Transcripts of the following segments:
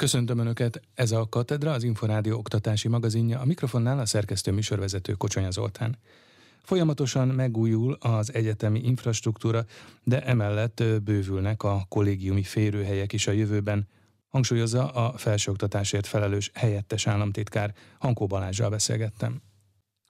Köszöntöm Önöket, ez a Katedra, az Inforádió oktatási magazinja, a mikrofonnál a szerkesztő műsorvezető Kocsonya Zoltán. Folyamatosan megújul az egyetemi infrastruktúra, de emellett bővülnek a kollégiumi férőhelyek is a jövőben, hangsúlyozza a felsőoktatásért felelős helyettes államtitkár. Hankó Balázsral beszélgettem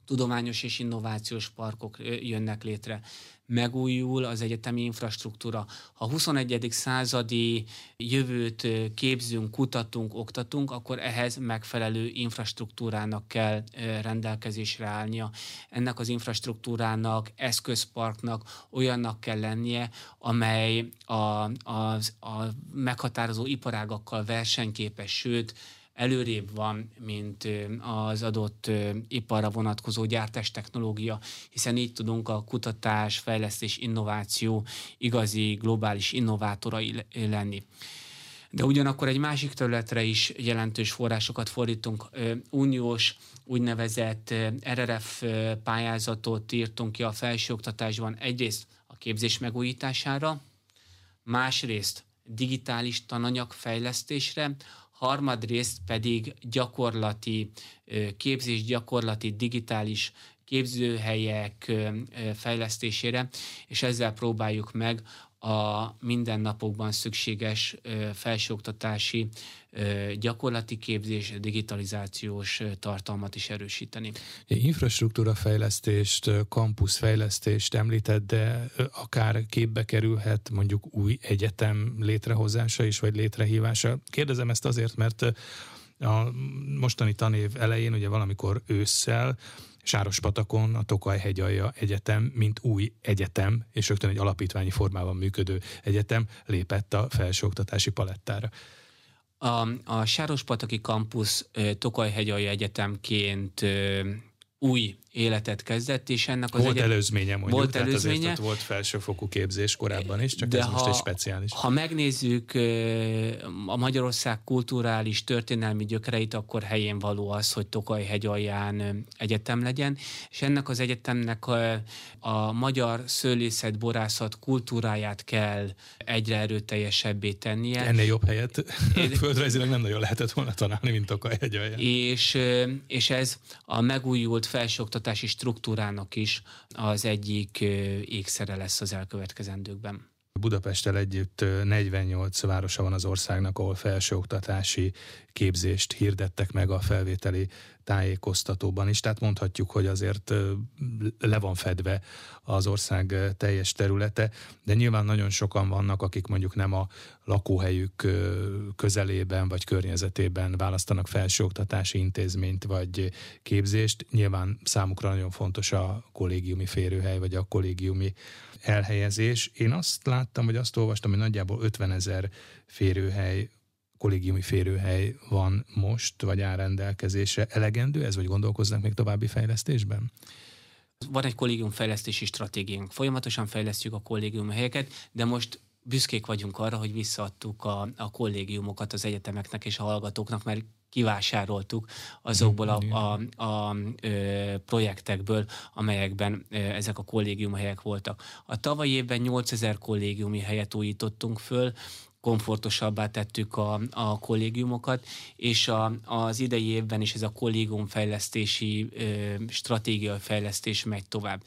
tudományos és innovációs parkok jönnek létre. Megújul az egyetemi infrastruktúra. Ha 21. századi jövőt képzünk, kutatunk, oktatunk, akkor ehhez megfelelő infrastruktúrának kell rendelkezésre állnia. Ennek az infrastruktúrának, eszközparknak olyannak kell lennie, amely a, a, a meghatározó iparágakkal versenyképes, sőt, előrébb van, mint az adott iparra vonatkozó gyártás technológia, hiszen így tudunk a kutatás, fejlesztés, innováció igazi globális innovátorai lenni. De ugyanakkor egy másik területre is jelentős forrásokat fordítunk. Uniós úgynevezett RRF pályázatot írtunk ki a felsőoktatásban egyrészt a képzés megújítására, másrészt digitális tananyag fejlesztésre, harmadrészt pedig gyakorlati képzés, gyakorlati digitális képzőhelyek fejlesztésére, és ezzel próbáljuk meg a mindennapokban szükséges felsőoktatási gyakorlati képzés, digitalizációs tartalmat is erősíteni. Infrastruktúra fejlesztést, kampusz fejlesztést említett, de akár képbe kerülhet mondjuk új egyetem létrehozása is, vagy létrehívása. Kérdezem ezt azért, mert a mostani tanév elején, ugye valamikor ősszel Sárospatakon a Tokaj hegyalja Egyetem, mint új egyetem, és rögtön egy alapítványi formában működő egyetem lépett a felsőoktatási palettára. A, a Sárospataki kampusz Tokaj-hegyalja Egyetemként új életet kezdett, és ennek az volt egy... előzménye mondjuk, volt tehát előzménye, volt felsőfokú képzés korábban is, csak de ez ha, most egy speciális. Ha megnézzük a Magyarország kulturális, történelmi gyökereit, akkor helyén való az, hogy Tokaj hegy alján egyetem legyen, és ennek az egyetemnek a, a magyar szőlészet, borászat kultúráját kell egyre erőteljesebbé tennie. Ennél jobb helyet földrajzilag nem nagyon lehetett volna találni, mint Tokaj hegy alján. És, és ez a megújult felsőoktatás oktatási struktúrának is az egyik ékszere lesz az elkövetkezendőkben. Budapesttel együtt 48 városa van az országnak, ahol felsőoktatási képzést hirdettek meg a felvételi tájékoztatóban is, tehát mondhatjuk, hogy azért le van fedve az ország teljes területe, de nyilván nagyon sokan vannak, akik mondjuk nem a lakóhelyük közelében vagy környezetében választanak felsőoktatási intézményt vagy képzést. Nyilván számukra nagyon fontos a kollégiumi férőhely vagy a kollégiumi elhelyezés. Én azt láttam, vagy azt olvastam, hogy nagyjából 50 ezer férőhely kollégiumi férőhely van most, vagy áll rendelkezésre. Elegendő ez, vagy gondolkoznak még további fejlesztésben? Van egy kollégium fejlesztési stratégiánk. Folyamatosan fejlesztjük a kollégium helyeket, de most büszkék vagyunk arra, hogy visszaadtuk a, a kollégiumokat az egyetemeknek és a hallgatóknak, mert kivásároltuk azokból a, a, a, a ö, projektekből, amelyekben ö, ezek a kollégium helyek voltak. A tavalyi évben 8000 kollégiumi helyet újítottunk föl, komfortosabbá tettük a, a kollégiumokat, és a, az idei évben is ez a kollégiumfejlesztési ö, stratégia fejlesztés megy tovább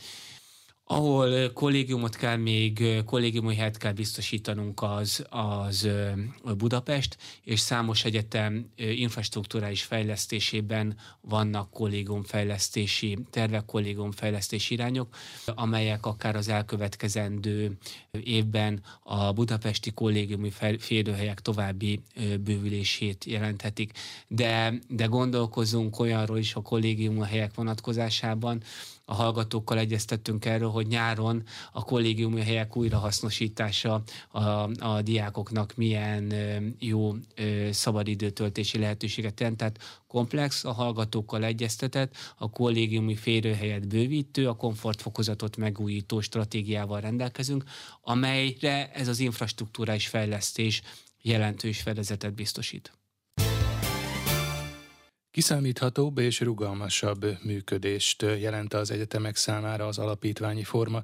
ahol kollégiumot kell még, kollégiumi helyet kell biztosítanunk az, az Budapest, és számos egyetem infrastruktúrális fejlesztésében vannak kollégiumfejlesztési tervek, kollégiumfejlesztési irányok, amelyek akár az elkövetkezendő évben a budapesti kollégiumi férőhelyek további bővülését jelenthetik. De, de gondolkozunk olyanról is a kollégium helyek vonatkozásában, a hallgatókkal egyeztettünk erről, hogy nyáron a kollégiumi helyek újrahasznosítása a, a diákoknak milyen jó szabadidőtöltési lehetőséget jelent. Tehát komplex, a hallgatókkal egyeztetett, a kollégiumi férőhelyet bővítő, a komfortfokozatot megújító stratégiával rendelkezünk, amelyre ez az infrastruktúrális fejlesztés jelentős fedezetet biztosít. Kiszámíthatóbb és rugalmasabb működést jelent az egyetemek számára az alapítványi forma,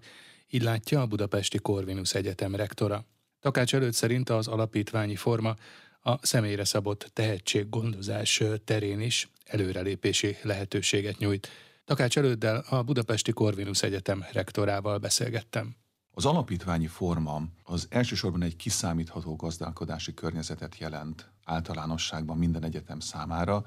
így látja a Budapesti Corvinus Egyetem rektora. Takács előtt szerint az alapítványi forma a személyre szabott tehetséggondozás terén is előrelépési lehetőséget nyújt. Takács előddel a Budapesti Corvinus Egyetem rektorával beszélgettem. Az alapítványi forma az elsősorban egy kiszámítható gazdálkodási környezetet jelent általánosságban minden egyetem számára,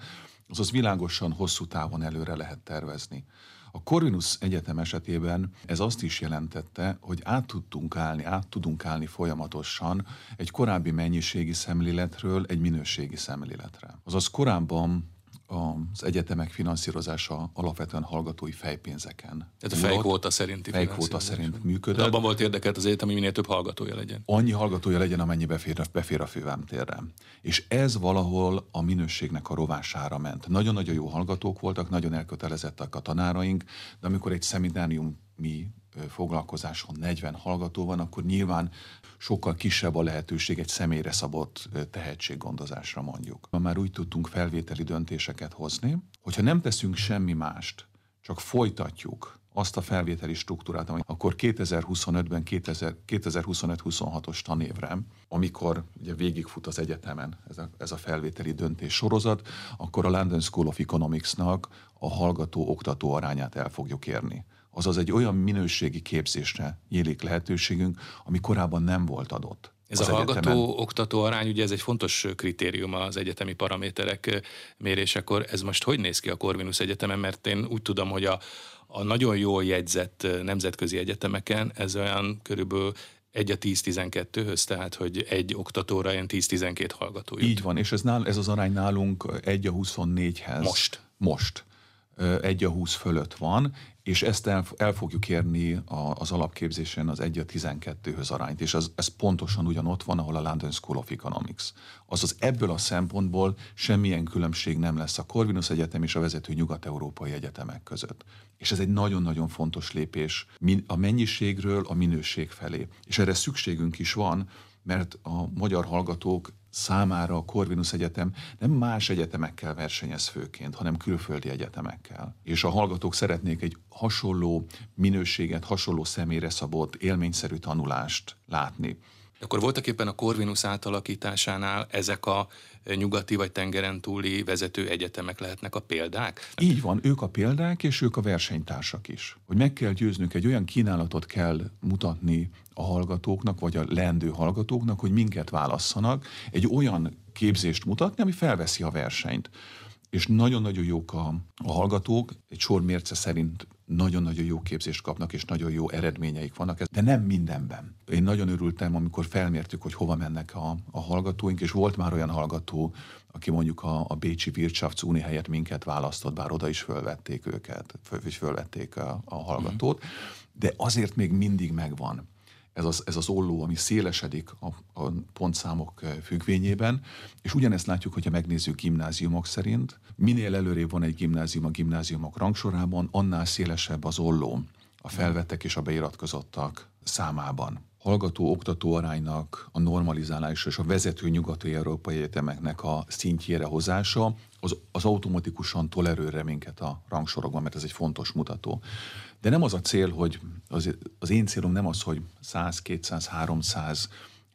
azaz világosan hosszú távon előre lehet tervezni. A Corvinus Egyetem esetében ez azt is jelentette, hogy át tudtunk állni, át tudunk állni folyamatosan egy korábbi mennyiségi szemléletről egy minőségi szemléletre. Azaz korábban az egyetemek finanszírozása alapvetően hallgatói fejpénzeken. Tehát a fejkvóta szerinti fejkvóta szerint működött. De abban volt érdekelt az egyetem, hogy minél több hallgatója legyen. Annyi hallgatója legyen, amennyi befér, befér a fővámtérre. És ez valahol a minőségnek a rovására ment. Nagyon-nagyon jó hallgatók voltak, nagyon elkötelezettek a tanáraink, de amikor egy szeminárium mi foglalkozáson 40 hallgató van, akkor nyilván sokkal kisebb a lehetőség egy személyre szabott tehetséggondozásra mondjuk. Már úgy tudtunk felvételi döntéseket hozni, hogyha nem teszünk semmi mást, csak folytatjuk azt a felvételi struktúrát, ami akkor 2025-ben 2025-26-os tanévre, amikor ugye végigfut az egyetemen ez a, ez a felvételi döntés sorozat, akkor a London School of Economics-nak a hallgató-oktató arányát el fogjuk érni azaz egy olyan minőségi képzésre nyílik lehetőségünk, ami korábban nem volt adott. Ez a hallgató-oktató arány, ugye ez egy fontos kritérium az egyetemi paraméterek mérésekor. Ez most hogy néz ki a Corvinus Egyetemen? Mert én úgy tudom, hogy a, a nagyon jól jegyzett nemzetközi egyetemeken ez olyan körülbelül egy a 10-12-höz, tehát hogy egy oktatóra ilyen 10-12 hallgató jut. Így van, és ez, nál, ez az arány nálunk egy a 24-hez. Most. Most. Egy a 20 fölött van, és ezt el, el fogjuk érni a, az alapképzésen az 1 a 12-höz arányt, és az, ez pontosan ugyanott van, ahol a London School of Economics. Azaz ebből a szempontból semmilyen különbség nem lesz a Corvinus Egyetem és a vezető nyugat-európai egyetemek között. És ez egy nagyon-nagyon fontos lépés a mennyiségről a minőség felé. És erre szükségünk is van, mert a magyar hallgatók számára a Corvinus Egyetem nem más egyetemekkel versenyez főként, hanem külföldi egyetemekkel. És a hallgatók szeretnék egy hasonló minőséget, hasonló személyre szabott, élményszerű tanulást látni. Akkor voltak éppen a Corvinus átalakításánál ezek a nyugati vagy tengeren túli vezető egyetemek lehetnek a példák? Így van, ők a példák, és ők a versenytársak is. Hogy meg kell győznünk, egy olyan kínálatot kell mutatni a hallgatóknak, vagy a leendő hallgatóknak, hogy minket válasszanak, egy olyan képzést mutatni, ami felveszi a versenyt és nagyon-nagyon jók a, a hallgatók, egy sor mérce szerint nagyon-nagyon jó képzést kapnak, és nagyon jó eredményeik vannak, de nem mindenben. Én nagyon örültem, amikor felmértük, hogy hova mennek a, a hallgatóink, és volt már olyan hallgató, aki mondjuk a, a Bécsi Wirtschaftsuni helyett minket választott, bár oda is fölvették őket, föl, fölvették a, a hallgatót, de azért még mindig megvan ez az, ez az olló, ami szélesedik a, a pontszámok eh, függvényében, és ugyanezt látjuk, hogyha megnézzük gimnáziumok szerint. Minél előrébb van egy gimnázium a gimnáziumok rangsorában, annál szélesebb az olló a felvettek és a beiratkozottak számában. Hallgató-oktató aránynak a normalizálása és a vezető nyugati európai egyetemeknek a szintjére hozása, az, az automatikusan tolerőre minket a rangsorokban, mert ez egy fontos mutató. De nem az a cél, hogy az, az én célom nem az, hogy 100, 200, 300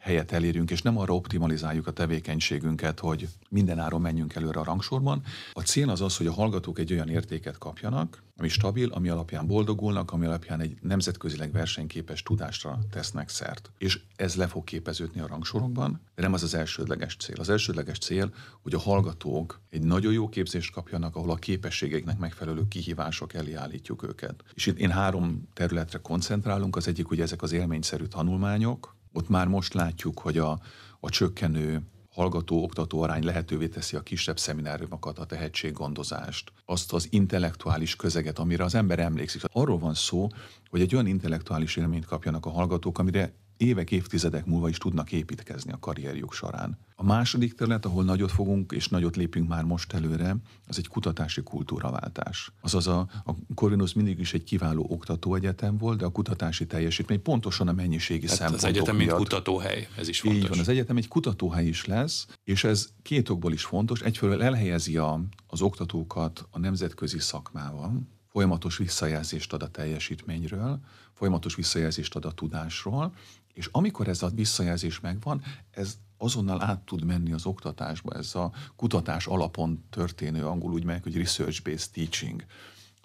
helyet elérjünk, és nem arra optimalizáljuk a tevékenységünket, hogy minden áron menjünk előre a rangsorban. A cél az az, hogy a hallgatók egy olyan értéket kapjanak, ami stabil, ami alapján boldogulnak, ami alapján egy nemzetközileg versenyképes tudásra tesznek szert. És ez le fog képeződni a rangsorokban, de nem az az elsődleges cél. Az elsődleges cél, hogy a hallgatók egy nagyon jó képzést kapjanak, ahol a képességeknek megfelelő kihívások elé állítjuk őket. És itt én három területre koncentrálunk. Az egyik, hogy ezek az élményszerű tanulmányok, ott már most látjuk, hogy a, a csökkenő hallgató-oktató arány lehetővé teszi a kisebb szemináriumokat, a tehetséggondozást, azt az intellektuális közeget, amire az ember emlékszik. Arról van szó, hogy egy olyan intellektuális élményt kapjanak a hallgatók, amire évek, évtizedek múlva is tudnak építkezni a karrierjük során. A második terület, ahol nagyot fogunk és nagyot lépünk már most előre, az egy kutatási kultúraváltás. Azaz a, a Corvinus mindig is egy kiváló oktatóegyetem volt, de a kutatási teljesítmény pontosan a mennyiségi Tehát szempontok az egyetem miatt. mint kutatóhely, ez is fontos. Így van, az egyetem egy kutatóhely is lesz, és ez két okból is fontos. Egyfelől elhelyezi a, az oktatókat a nemzetközi szakmával, folyamatos visszajelzést ad a teljesítményről, folyamatos visszajelzést ad a tudásról, és amikor ez a visszajelzés megvan, ez azonnal át tud menni az oktatásba. Ez a kutatás alapon történő, angol úgy meg, hogy research-based teaching,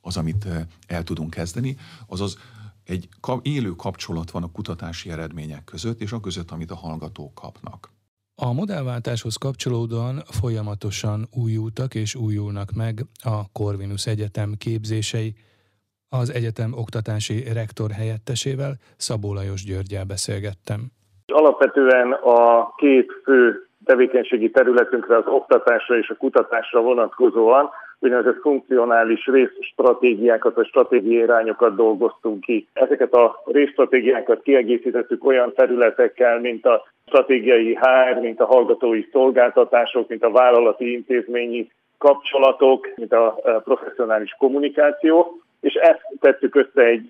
az, amit el tudunk kezdeni, azaz egy élő kapcsolat van a kutatási eredmények között, és a között, amit a hallgatók kapnak. A modellváltáshoz kapcsolódóan folyamatosan újultak és újulnak meg a Corvinus Egyetem képzései. Az egyetem oktatási rektor helyettesével Szabó Lajos Györgyel beszélgettem. Alapvetően a két fő tevékenységi területünkre, az oktatásra és a kutatásra vonatkozóan úgynevezett funkcionális részstratégiákat vagy stratégiai irányokat dolgoztunk ki. Ezeket a részstratégiákat kiegészítettük olyan területekkel, mint a stratégiai HR, mint a hallgatói szolgáltatások, mint a vállalati intézményi kapcsolatok, mint a professzionális kommunikáció, és ezt tettük össze egy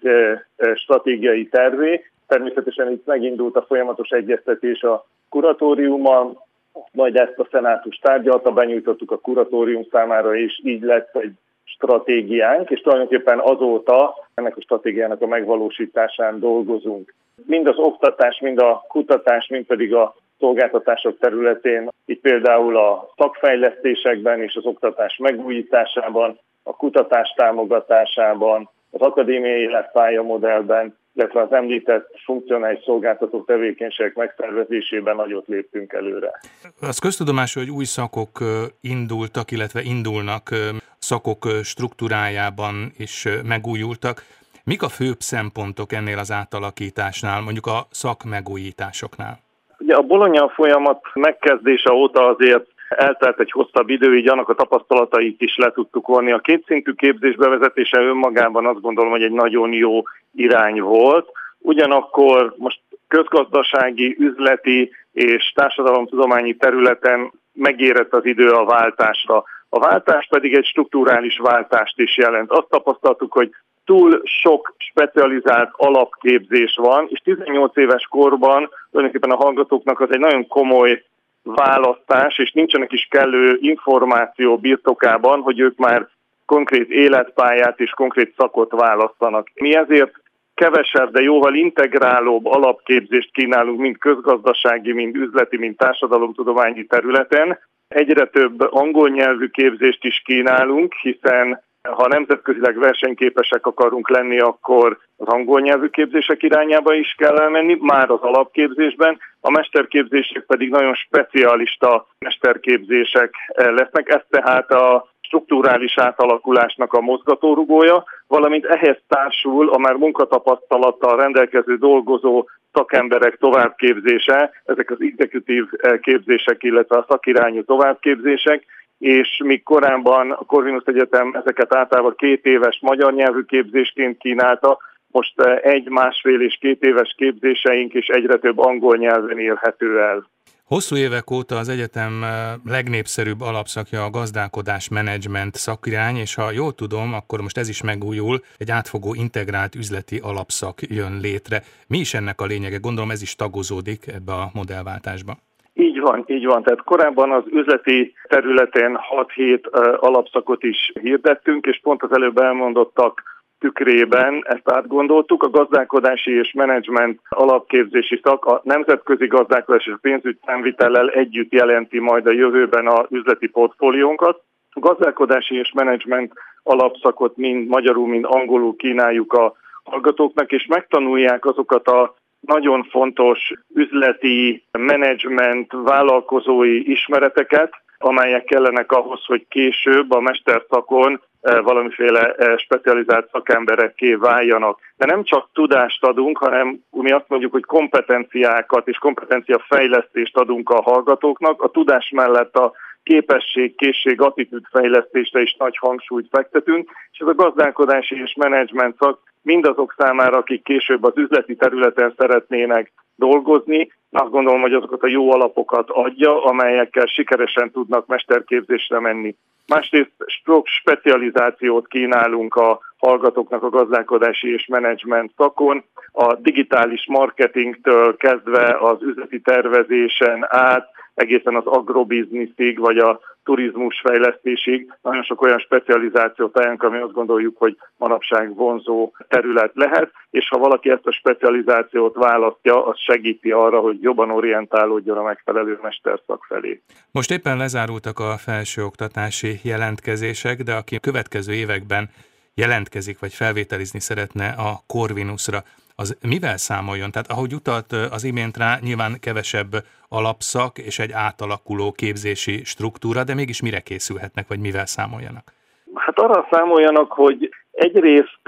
stratégiai tervé. Természetesen itt megindult a folyamatos egyeztetés a kuratóriummal, majd ezt a szenátus tárgyalta, benyújtottuk a kuratórium számára, és így lett egy stratégiánk, és tulajdonképpen azóta ennek a stratégiának a megvalósításán dolgozunk. Mind az oktatás, mind a kutatás, mind pedig a szolgáltatások területén, itt például a szakfejlesztésekben és az oktatás megújításában, a kutatás támogatásában, az akadémiai életpálya modellben, illetve az említett funkcionális szolgáltató tevékenységek megszervezésében nagyot léptünk előre. Az köztudomás, hogy új szakok indultak, illetve indulnak szakok struktúrájában is megújultak. Mik a főbb szempontok ennél az átalakításnál, mondjuk a szak megújításoknál? Ugye a Bologna folyamat megkezdése óta azért eltelt egy hosszabb idő, így annak a tapasztalatait is le tudtuk vonni. A kétszintű képzés bevezetése önmagában azt gondolom, hogy egy nagyon jó irány volt. Ugyanakkor most közgazdasági, üzleti és társadalomtudományi területen megérett az idő a váltásra. A váltás pedig egy strukturális váltást is jelent. Azt tapasztaltuk, hogy túl sok specializált alapképzés van, és 18 éves korban tulajdonképpen a hallgatóknak az egy nagyon komoly választás, és nincsenek is kellő információ birtokában, hogy ők már konkrét életpályát és konkrét szakot választanak. Mi ezért kevesebb, de jóval integrálóbb alapképzést kínálunk, mind közgazdasági, mind üzleti, mind társadalomtudományi területen. Egyre több angol nyelvű képzést is kínálunk, hiszen ha nemzetközileg versenyképesek akarunk lenni, akkor az angol nyelvű képzések irányába is kell elmenni, már az alapképzésben, a mesterképzések pedig nagyon specialista mesterképzések lesznek, ez tehát a strukturális átalakulásnak a mozgatórugója, valamint ehhez társul a már munkatapasztalattal rendelkező dolgozó szakemberek továbbképzése, ezek az executív képzések, illetve a szakirányú továbbképzések, és míg korábban a Corvinus Egyetem ezeket általában két éves magyar nyelvű képzésként kínálta, most eh, egy, másfél és két éves képzéseink is egyre több angol nyelven érhető el. Hosszú évek óta az egyetem eh, legnépszerűbb alapszakja a gazdálkodás menedzsment szakirány, és ha jól tudom, akkor most ez is megújul, egy átfogó integrált üzleti alapszak jön létre. Mi is ennek a lényege? Gondolom ez is tagozódik ebbe a modellváltásba. Így van, így van. Tehát korábban az üzleti területen 6-7 alapszakot is hirdettünk, és pont az előbb elmondottak tükrében ezt átgondoltuk. A gazdálkodási és menedzsment alapképzési szak a nemzetközi gazdálkodás és pénzügy számvitellel együtt jelenti majd a jövőben a üzleti portfóliónkat. A gazdálkodási és menedzsment alapszakot mind magyarul, mind angolul kínáljuk a hallgatóknak, és megtanulják azokat a nagyon fontos üzleti, menedzsment, vállalkozói ismereteket, amelyek kellenek ahhoz, hogy később a mesterszakon valamiféle specializált szakemberekké váljanak. De nem csak tudást adunk, hanem mi azt mondjuk, hogy kompetenciákat és kompetenciafejlesztést adunk a hallgatóknak. A tudás mellett a képesség, készség, attitűdfejlesztésre is nagy hangsúlyt fektetünk, és ez a gazdálkodási és menedzsment szak mindazok számára, akik később az üzleti területen szeretnének dolgozni, azt gondolom, hogy azokat a jó alapokat adja, amelyekkel sikeresen tudnak mesterképzésre menni. Másrészt sok specializációt kínálunk a hallgatóknak a gazdálkodási és menedzsment szakon, a digitális marketingtől kezdve az üzleti tervezésen át, egészen az agrobizniszig, vagy a turizmus fejlesztésig. Nagyon sok olyan specializációt ajánlunk, ami azt gondoljuk, hogy manapság vonzó terület lehet, és ha valaki ezt a specializációt választja, az segíti arra, hogy jobban orientálódjon a megfelelő mesterszak felé. Most éppen lezárultak a felsőoktatási jelentkezések, de aki következő években jelentkezik, vagy felvételizni szeretne a Corvinusra, az mivel számoljon? Tehát ahogy utalt az imént rá, nyilván kevesebb alapszak és egy átalakuló képzési struktúra, de mégis mire készülhetnek, vagy mivel számoljanak? Hát arra számoljanak, hogy egyrészt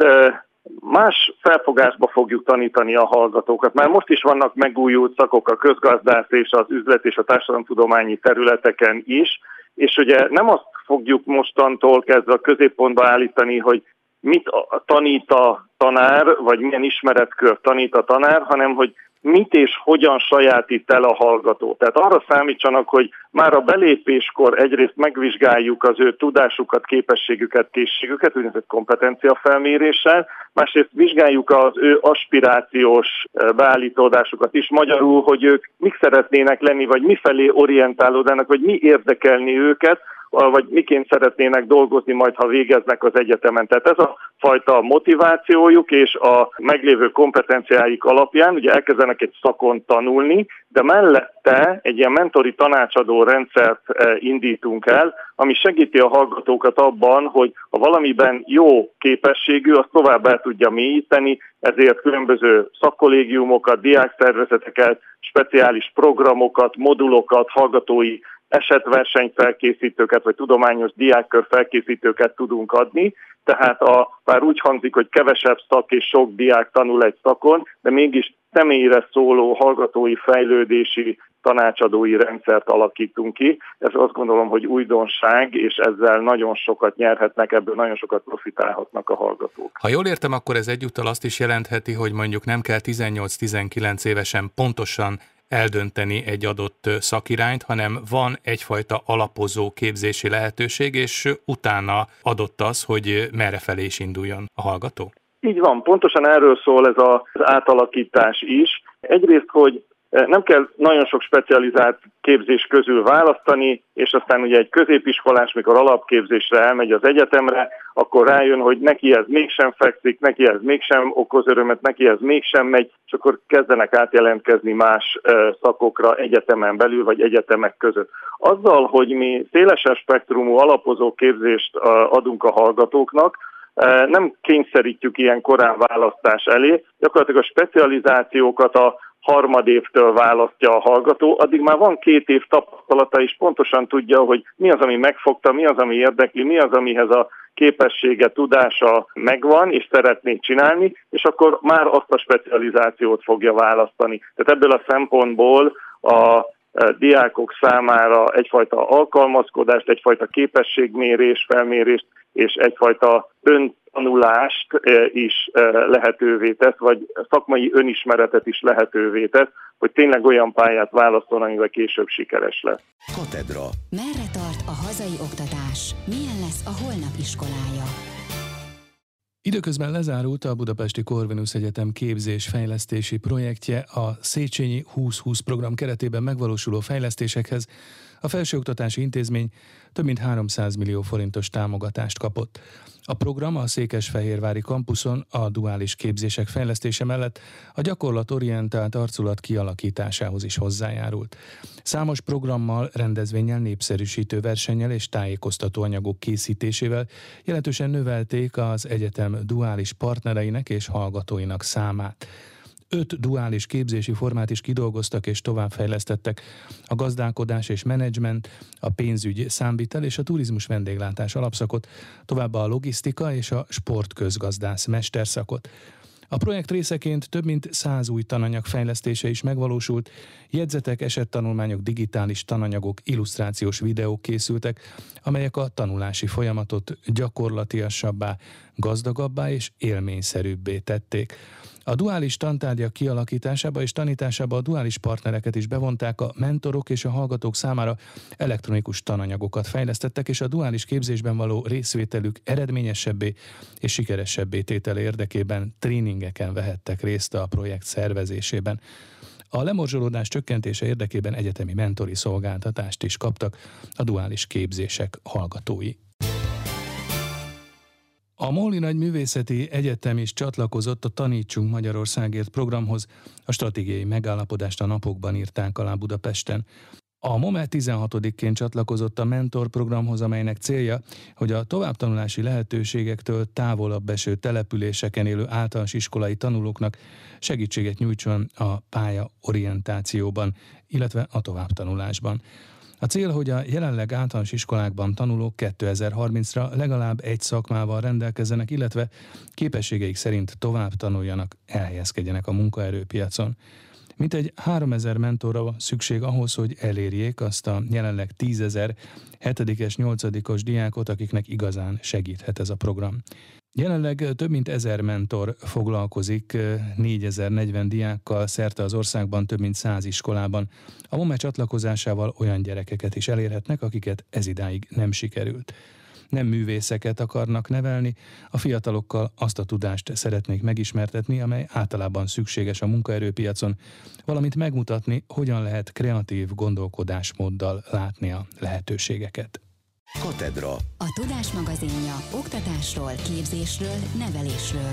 más felfogásba fogjuk tanítani a hallgatókat. Már most is vannak megújult szakok a közgazdász és az üzlet és a társadalomtudományi területeken is, és ugye nem azt fogjuk mostantól kezdve a középpontba állítani, hogy mit tanít a tanár, vagy milyen ismeretkör tanít a tanár, hanem hogy mit és hogyan sajátít el a hallgató. Tehát arra számítsanak, hogy már a belépéskor egyrészt megvizsgáljuk az ő tudásukat, képességüket, készségüket, úgynevezett kompetenciafelméréssel, másrészt vizsgáljuk az ő aspirációs eh, beállítódásukat is, magyarul, hogy ők mik szeretnének lenni, vagy mifelé orientálódnak, vagy mi érdekelni őket, vagy miként szeretnének dolgozni majd, ha végeznek az egyetemen. Tehát ez a fajta motivációjuk és a meglévő kompetenciáik alapján ugye elkezdenek egy szakon tanulni, de mellette egy ilyen mentori tanácsadó rendszert eh, indítunk el, ami segíti a hallgatókat abban, hogy ha valamiben jó képességű, azt tovább el tudja mélyíteni, ezért különböző szakkollégiumokat, diákszervezeteket, speciális programokat, modulokat, hallgatói esetversenyfelkészítőket, vagy tudományos diákkör felkészítőket tudunk adni, tehát a, bár úgy hangzik, hogy kevesebb szak és sok diák tanul egy szakon, de mégis személyre szóló hallgatói fejlődési tanácsadói rendszert alakítunk ki. Ez azt gondolom, hogy újdonság, és ezzel nagyon sokat nyerhetnek, ebből nagyon sokat profitálhatnak a hallgatók. Ha jól értem, akkor ez egyúttal azt is jelentheti, hogy mondjuk nem kell 18-19 évesen pontosan eldönteni egy adott szakirányt, hanem van egyfajta alapozó képzési lehetőség, és utána adott az, hogy merre felé is induljon a hallgató? Így van, pontosan erről szól ez az átalakítás is. Egyrészt, hogy nem kell nagyon sok specializált képzés közül választani, és aztán ugye egy középiskolás, mikor alapképzésre elmegy az egyetemre, akkor rájön, hogy neki ez mégsem fekszik, neki ez mégsem okoz örömet, neki ez mégsem megy, és akkor kezdenek átjelentkezni más szakokra egyetemen belül, vagy egyetemek között. Azzal, hogy mi szélesebb spektrumú alapozó képzést adunk a hallgatóknak, nem kényszerítjük ilyen korán választás elé, gyakorlatilag a specializációkat a harmadévtől választja a hallgató, addig már van két év tapasztalata, és pontosan tudja, hogy mi az, ami megfogta, mi az, ami érdekli, mi az, amihez a képessége, tudása megvan, és szeretné csinálni, és akkor már azt a specializációt fogja választani. Tehát ebből a szempontból a e, diákok számára egyfajta alkalmazkodást, egyfajta képességmérés, felmérést és egyfajta ön tanulást eh, is eh, lehetővé tesz, vagy szakmai önismeretet is lehetővé tesz, hogy tényleg olyan pályát válaszol, amivel később sikeres lesz. Katedra. Merre tart a hazai oktatás? Milyen lesz a holnap iskolája? Időközben lezárult a Budapesti Corvinus Egyetem képzés-fejlesztési projektje a Széchenyi 2020 program keretében megvalósuló fejlesztésekhez a felsőoktatási intézmény több mint 300 millió forintos támogatást kapott. A program a Székesfehérvári kampuszon a duális képzések fejlesztése mellett a gyakorlatorientált arculat kialakításához is hozzájárult. Számos programmal, rendezvényel, népszerűsítő versennyel és tájékoztató anyagok készítésével jelentősen növelték az egyetem duális partnereinek és hallgatóinak számát öt duális képzési formát is kidolgoztak és továbbfejlesztettek. A gazdálkodás és menedzsment, a pénzügy, számvitel és a turizmus vendéglátás alapszakot, továbbá a logisztika és a sportközgazdász mesterszakot. A projekt részeként több mint száz új tananyag fejlesztése is megvalósult, jegyzetek, esettanulmányok, digitális tananyagok, illusztrációs videók készültek, amelyek a tanulási folyamatot gyakorlatiasabbá, gazdagabbá és élményszerűbbé tették. A duális tantárgyak kialakításába és tanításába a duális partnereket is bevonták, a mentorok és a hallgatók számára elektronikus tananyagokat fejlesztettek, és a duális képzésben való részvételük eredményesebbé és sikeresebbé tétele érdekében tréningeken vehettek részt a projekt szervezésében. A lemorzsolódás csökkentése érdekében egyetemi mentori szolgáltatást is kaptak a duális képzések hallgatói. A Móli Nagy Művészeti Egyetem is csatlakozott a Tanítsunk Magyarországért programhoz. A stratégiai megállapodást a napokban írták alá Budapesten. A MOME 16-ként csatlakozott a Mentor programhoz, amelynek célja, hogy a továbbtanulási lehetőségektől távolabb eső településeken élő általános iskolai tanulóknak segítséget nyújtson a pálya orientációban, illetve a továbbtanulásban. A cél, hogy a jelenleg általános iskolákban tanulók 2030-ra legalább egy szakmával rendelkezzenek, illetve képességeik szerint tovább tanuljanak, elhelyezkedjenek a munkaerőpiacon. Mint egy 3000 mentorra van szükség ahhoz, hogy elérjék azt a jelenleg 10.000 7-es, 8-os diákot, akiknek igazán segíthet ez a program. Jelenleg több mint ezer mentor foglalkozik 4040 diákkal szerte az országban, több mint 100 iskolában. A MOME csatlakozásával olyan gyerekeket is elérhetnek, akiket ez idáig nem sikerült nem művészeket akarnak nevelni, a fiatalokkal azt a tudást szeretnék megismertetni, amely általában szükséges a munkaerőpiacon, valamint megmutatni, hogyan lehet kreatív gondolkodásmóddal látni a lehetőségeket. Katedra. A Tudás magazinja oktatásról, képzésről, nevelésről.